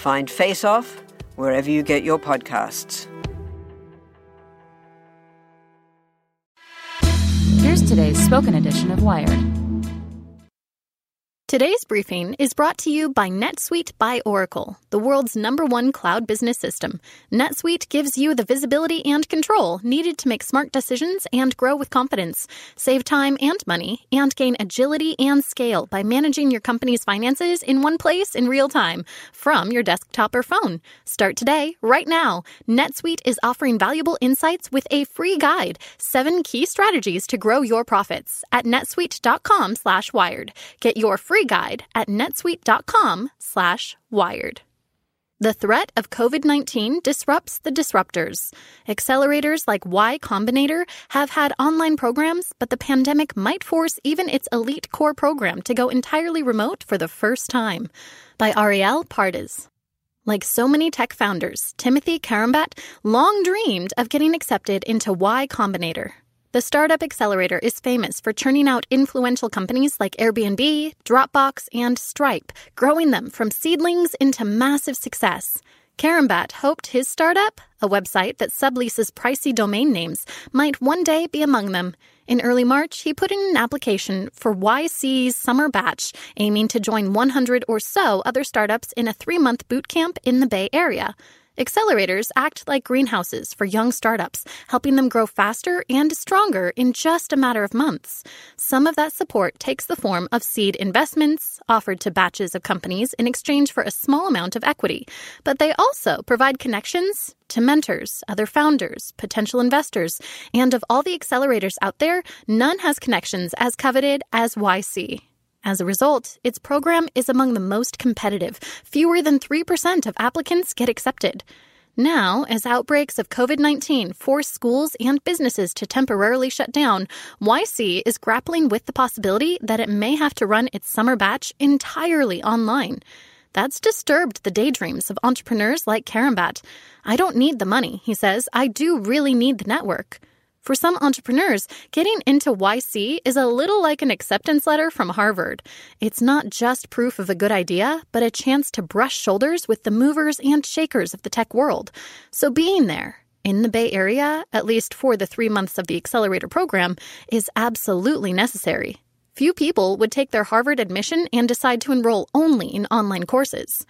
Find Face Off wherever you get your podcasts. Here's today's spoken edition of Wired. Today's briefing is brought to you by NetSuite by Oracle, the world's number one cloud business system. NetSuite gives you the visibility and control needed to make smart decisions and grow with confidence. Save time and money and gain agility and scale by managing your company's finances in one place in real time from your desktop or phone. Start today, right now. NetSuite is offering valuable insights with a free guide, seven key strategies to grow your profits at netsuite.com slash wired. Get your free guide at netsuite.com slash wired. The threat of COVID 19 disrupts the disruptors. Accelerators like Y Combinator have had online programs, but the pandemic might force even its elite core program to go entirely remote for the first time. By Arielle Pardes. Like so many tech founders, Timothy Carambat long dreamed of getting accepted into Y Combinator. The Startup Accelerator is famous for churning out influential companies like Airbnb, Dropbox, and Stripe, growing them from seedlings into massive success. Carambat hoped his startup, a website that subleases pricey domain names, might one day be among them. In early March, he put in an application for YC's summer batch, aiming to join 100 or so other startups in a three month boot camp in the Bay Area. Accelerators act like greenhouses for young startups, helping them grow faster and stronger in just a matter of months. Some of that support takes the form of seed investments offered to batches of companies in exchange for a small amount of equity, but they also provide connections to mentors, other founders, potential investors, and of all the accelerators out there, none has connections as coveted as YC. As a result, its program is among the most competitive. Fewer than 3% of applicants get accepted. Now, as outbreaks of COVID 19 force schools and businesses to temporarily shut down, YC is grappling with the possibility that it may have to run its summer batch entirely online. That's disturbed the daydreams of entrepreneurs like Carambat. I don't need the money, he says. I do really need the network. For some entrepreneurs, getting into YC is a little like an acceptance letter from Harvard. It's not just proof of a good idea, but a chance to brush shoulders with the movers and shakers of the tech world. So being there, in the Bay Area, at least for the three months of the accelerator program, is absolutely necessary. Few people would take their Harvard admission and decide to enroll only in online courses.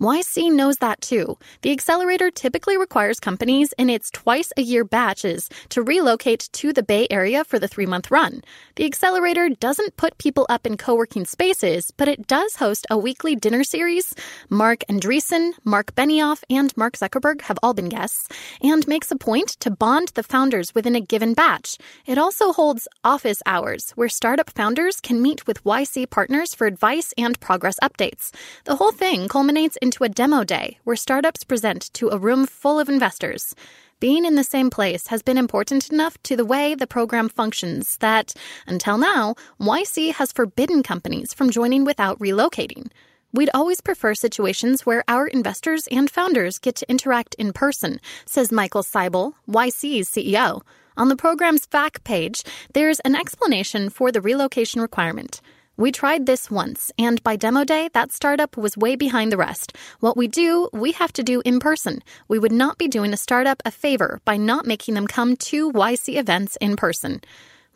YC knows that too. The accelerator typically requires companies in its twice a year batches to relocate to the Bay Area for the three month run. The accelerator doesn't put people up in co working spaces, but it does host a weekly dinner series. Marc Andreessen, Marc Benioff, and Mark Zuckerberg have all been guests, and makes a point to bond the founders within a given batch. It also holds office hours, where startup founders can meet with YC partners for advice and progress updates. The whole thing culminates in into a demo day where startups present to a room full of investors. Being in the same place has been important enough to the way the program functions that, until now, YC has forbidden companies from joining without relocating. We'd always prefer situations where our investors and founders get to interact in person, says Michael Seibel, YC's CEO. On the program's back page, there's an explanation for the relocation requirement. We tried this once, and by demo day, that startup was way behind the rest. What we do, we have to do in person. We would not be doing a startup a favor by not making them come to YC events in person.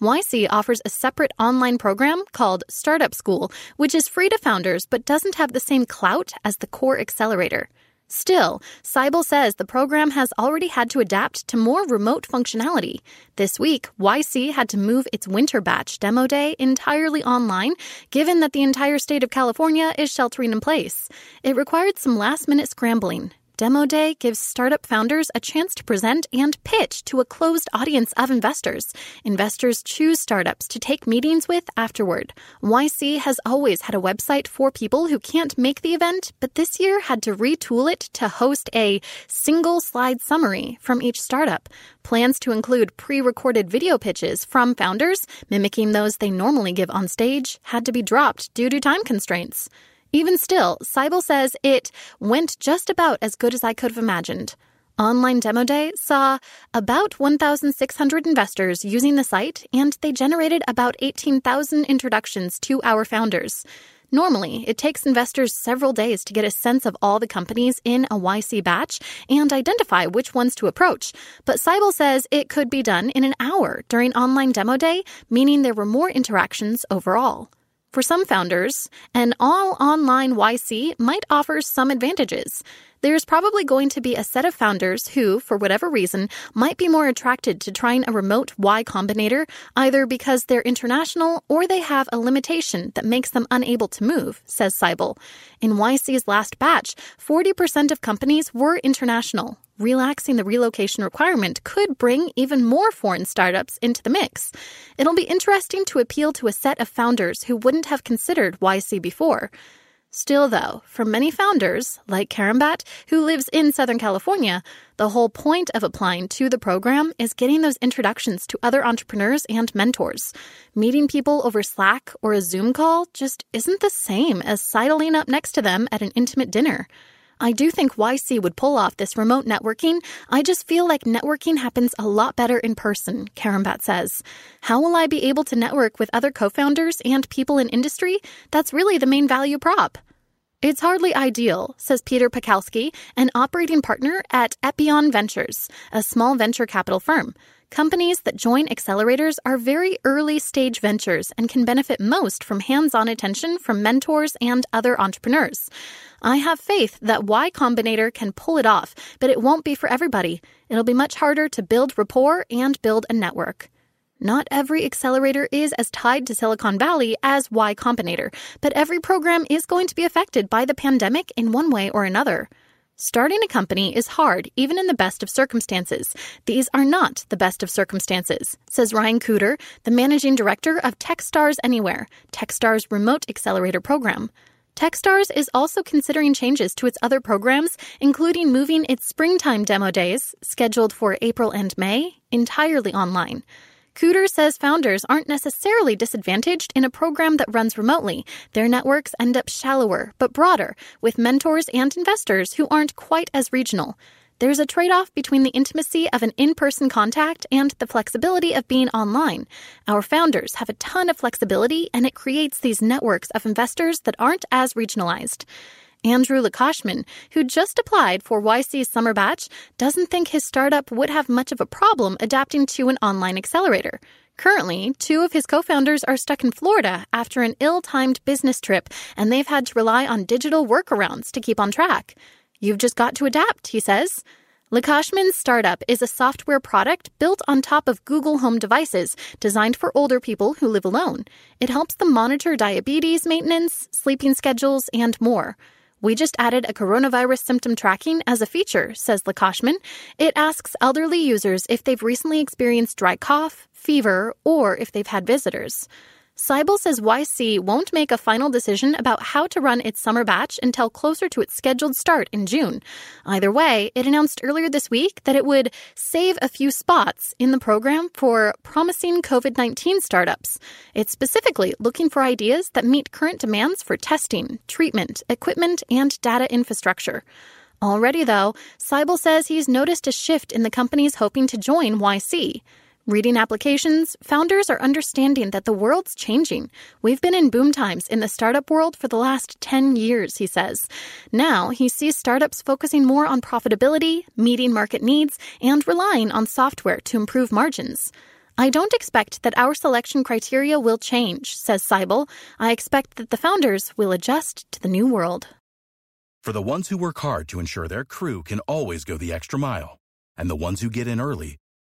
YC offers a separate online program called Startup School, which is free to founders but doesn't have the same clout as the core accelerator. Still, Seibel says the program has already had to adapt to more remote functionality. This week, YC had to move its winter batch demo day entirely online, given that the entire state of California is sheltering in place. It required some last minute scrambling, Demo Day gives startup founders a chance to present and pitch to a closed audience of investors. Investors choose startups to take meetings with afterward. YC has always had a website for people who can't make the event, but this year had to retool it to host a single slide summary from each startup. Plans to include pre recorded video pitches from founders, mimicking those they normally give on stage, had to be dropped due to time constraints. Even still, Seibel says it went just about as good as I could have imagined. Online Demo Day saw about 1,600 investors using the site, and they generated about 18,000 introductions to our founders. Normally, it takes investors several days to get a sense of all the companies in a YC batch and identify which ones to approach. But Seibel says it could be done in an hour during online demo day, meaning there were more interactions overall. For some founders, an all online YC might offer some advantages. There's probably going to be a set of founders who, for whatever reason, might be more attracted to trying a remote Y Combinator, either because they're international or they have a limitation that makes them unable to move, says Seibel. In YC's last batch, 40% of companies were international, relaxing the relocation requirement could bring even more foreign startups into the mix. It'll be interesting to appeal to a set of founders who wouldn't have considered YC before. Still, though, for many founders, like Carambat, who lives in Southern California, the whole point of applying to the program is getting those introductions to other entrepreneurs and mentors. Meeting people over Slack or a Zoom call just isn't the same as sidling up next to them at an intimate dinner. I do think YC would pull off this remote networking. I just feel like networking happens a lot better in person, Carambat says. How will I be able to network with other co founders and people in industry? That's really the main value prop. It's hardly ideal, says Peter Pakalski, an operating partner at Epion Ventures, a small venture capital firm. Companies that join accelerators are very early stage ventures and can benefit most from hands on attention from mentors and other entrepreneurs. I have faith that Y Combinator can pull it off, but it won't be for everybody. It'll be much harder to build rapport and build a network. Not every accelerator is as tied to Silicon Valley as Y Combinator, but every program is going to be affected by the pandemic in one way or another. Starting a company is hard, even in the best of circumstances. These are not the best of circumstances, says Ryan Kuder, the managing director of Techstars Anywhere, Techstars' remote accelerator program. Techstars is also considering changes to its other programs, including moving its springtime demo days, scheduled for April and May, entirely online. Kuder says founders aren't necessarily disadvantaged in a program that runs remotely. Their networks end up shallower, but broader, with mentors and investors who aren't quite as regional. There's a trade off between the intimacy of an in person contact and the flexibility of being online. Our founders have a ton of flexibility, and it creates these networks of investors that aren't as regionalized. Andrew Lakashman, who just applied for YC's summer batch, doesn't think his startup would have much of a problem adapting to an online accelerator. Currently, two of his co founders are stuck in Florida after an ill timed business trip, and they've had to rely on digital workarounds to keep on track. You've just got to adapt, he says. Lakashman's startup is a software product built on top of Google Home devices designed for older people who live alone. It helps them monitor diabetes maintenance, sleeping schedules, and more. We just added a coronavirus symptom tracking as a feature, says Lakashman. It asks elderly users if they've recently experienced dry cough, fever, or if they've had visitors. Seibel says YC won't make a final decision about how to run its summer batch until closer to its scheduled start in June. Either way, it announced earlier this week that it would save a few spots in the program for promising COVID 19 startups. It's specifically looking for ideas that meet current demands for testing, treatment, equipment, and data infrastructure. Already, though, Seibel says he's noticed a shift in the companies hoping to join YC. Reading applications, founders are understanding that the world's changing. We've been in boom times in the startup world for the last 10 years, he says. Now, he sees startups focusing more on profitability, meeting market needs, and relying on software to improve margins. I don't expect that our selection criteria will change, says Seibel. I expect that the founders will adjust to the new world. For the ones who work hard to ensure their crew can always go the extra mile, and the ones who get in early